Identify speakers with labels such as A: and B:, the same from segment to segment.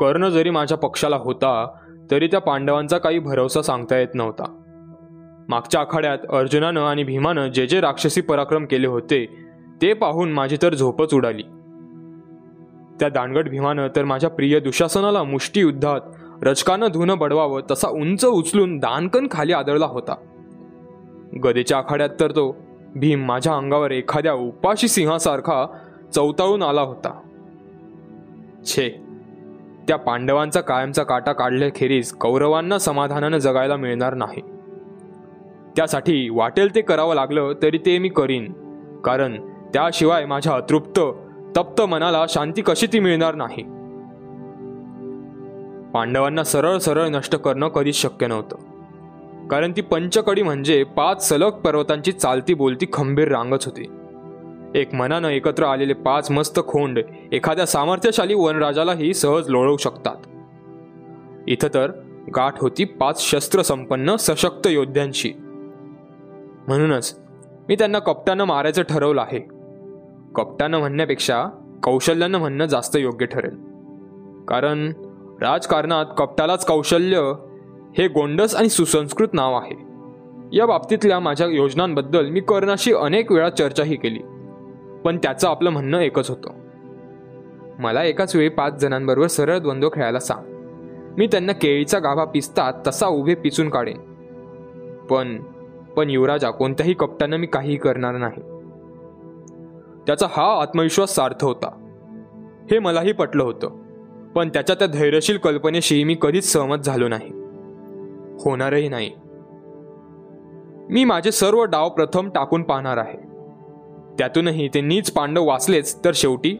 A: कर्ण जरी माझ्या पक्षाला होता तरी त्या पांडवांचा काही भरवसा सांगता येत नव्हता. मागच्या आखाड्यात अर्जुनानं आणि भीमानं जे जे राक्षसी पराक्रम केले होते ते पाहून माझी तर झोपच उडाली. त्या दानगट भीमानं तर माझ्या प्रिय दुशासनाला मुष्टीयुद्धात रचकानं धुनं बडवावं तसा उंच उचलून दानकन खाली आदळला होता. गदेच्या आखाड्यात तर तो भीम माझ्या अंगावर एखाद्या उपाशी सिंहासारखा चौताळून आला होता. छे. त्या पांडवांचा कायमचा काटा काढल्याखेरीज कौरवांना समाधानानं जगायला मिळणार नाही. त्यासाठी वाटेल ते करावं लागलं तरी ते मी करीन. कारण त्याशिवाय माझ्या अतृप्त तप्त मनाला शांती कशी ती मिळणार नाही. पांडवांना सरळ सरळ नष्ट करणं कधीच शक्य नव्हतं. कारण ती पंचकडी म्हणजे पाच सलग पर्वतांची चालती बोलती खंबीर रांगच होती. एक मनानं एकत्र आलेले पाच मस्त खोंड एखाद्या सामर्थ्यशाली वनराजालाही सहज लोळवू शकतात. इथं तर गाठ होती पाच शस्त्रसंपन्न सशक्त योद्ध्यांशी म्हणूनच मी त्यांना कपटानं मारायचं ठरवलं आहे. कपटानं म्हणण्यापेक्षा कौशल्यानं म्हणणं जास्त योग्य ठरेल. कारण राजकारणात कपटालाच कौशल्य हे गोंडस आणि सुसंस्कृत नाव आहे. या बाबतीतल्या माझ्या योजनांबद्दल मी कर्णाशी अनेक वेळा चर्चाही केली. पण त्याचं आपलं म्हणणं एकच होतं. मला एकाच वेळी पाच जणांबरोबर सरळ द्वंद्व खेळायला सांग. मी त्यांना केळीचा गाभा पिसतात तसा उभे पिचून काढेन. पण पण युवराजा कोणत्याही कपटानं मी काहीही करणार नाही. त्याचा हा आत्मविश्वास सार्थ होता. हे मलाही पटलं होतं. पण त्याच्या त्या धैर्यशील कल्पनेशी मी कधीच सहमत झालो नाही. होणारही नाही. मी माझे सर्व डाव प्रथम टाकून पाहणार आहे. त्यातूनही ते नीच पांडव वाचलेच तर शेवटी?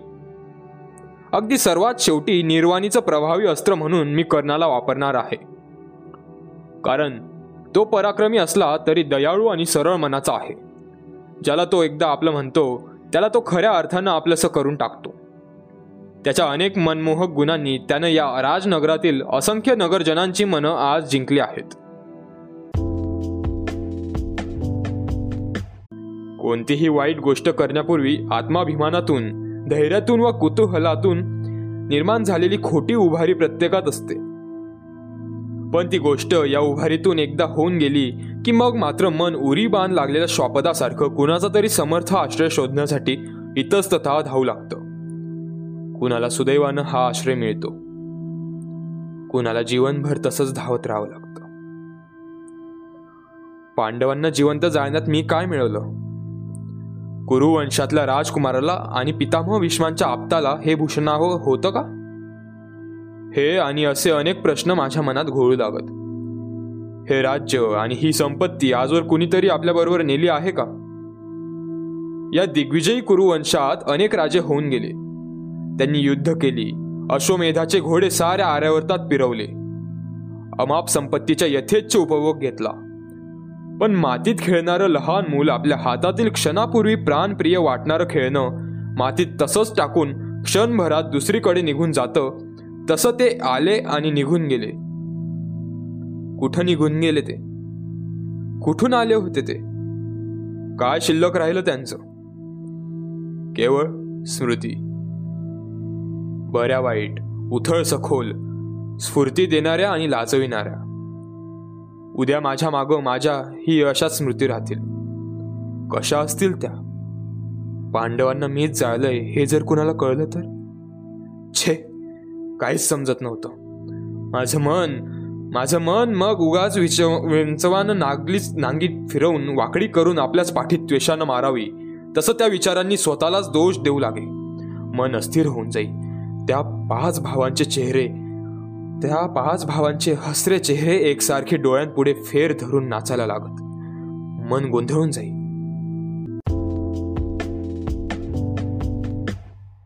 A: अगदी सर्वात शेवटी निर्वाणीचं प्रभावी अस्त्र म्हणून मी कर्णाला वापरणार आहे. कारण तो पराक्रमी असला तरी दयाळू आणि सरळ मनाचा आहे. ज्याला तो एकदा आपलं म्हणतो त्याला तो खऱ्या अर्थानं आपलंसं करून टाकतो. त्याच्या अनेक मनमोहक गुणांनी त्यानं या राजनगरातील असंख्य नगरजनांची मनं आज जिंकली आहेत. कोणतीही वाईट गोष्ट करण्यापूर्वी आत्माभिमानातून धैर्यातून व कुतूहलातून निर्माण झालेली खोटी उभारी प्रत्येकात असते. पण ती गोष्ट या उभारीतून एकदा होऊन गेली की मग मात्र मन उरी बाण लागलेल्या श्वापदासारखं कुणाचा तरी समर्थ आश्रय शोधण्यासाठी इतस्ततः धावू लागतं. कुणाला सुदैवानं हा आश्रय मिळतो. कुणाला जीवनभर तसंच धावत राहावं लागतं. पांडवांना जिवंत जाळण्यात मी काय मिळवलं? कुरुवंशातल्या राजकुमाराला आणि पितामह विश्वांच्या आप्ताला हे भूषणावं होतं का? हे आणि असे अनेक प्रश्न माझ्या मनात घोळू लागत. हे राज्य आणि ही संपत्ती आजवर कुणीतरी आपल्याबरोबर नेली आहे का? या दिग्विजयी कुरुवंशात अनेक राजे होऊन गेले. त्यांनी युद्ध केली. अश्वमेधाचे घोडे साऱ्या आर्यावर्तात पिरवले. अमाप संपत्तीच्या यथेच्छ उपभोग घेतला. पण मातीत खेळणारं लहान मूल आपल्या हातातील क्षणापूर्वी प्राणप्रिय वाटणारं खेळणं. मातीत तसंच टाकून क्षणभरात दुसरीकडे निघून जातं. तसं ते आले आणि निघून गेले. कुठं निघून गेले ते? कुठून आले होते ते? काय शिल्लक राहिलं त्यांचं? केवळ स्मृती. बऱ्या वाईट उथळ सखोल स्फूर्ती देणाऱ्या आणि लाजविणाऱ्या. उद्या माझ्या मागं माझ्या ही अशाच स्मृती राहतील. कशा असतील त्या? पांडवांना मीच जाळलंय हे जर कुणाला कळलं तर? छे काहीच समजत नव्हतं. माझं मन माझं मन मग उगाच विच विंचवानं नागलीच नांगीत फिरवून वाकडी करून आपल्याच पाठीत त्वेषानं मारावी. तसं त्या विचारांनी स्वतःलाच दोष देऊ लागे. मन अस्थिर होऊन जाई. त्या पाच भावांचे चेहरे त्या पाच भावांचे हसरे चेहरे एकसारखे डोळ्यांपुढे फेर धरून नाचायला लागत. मन गोंधळून जाई.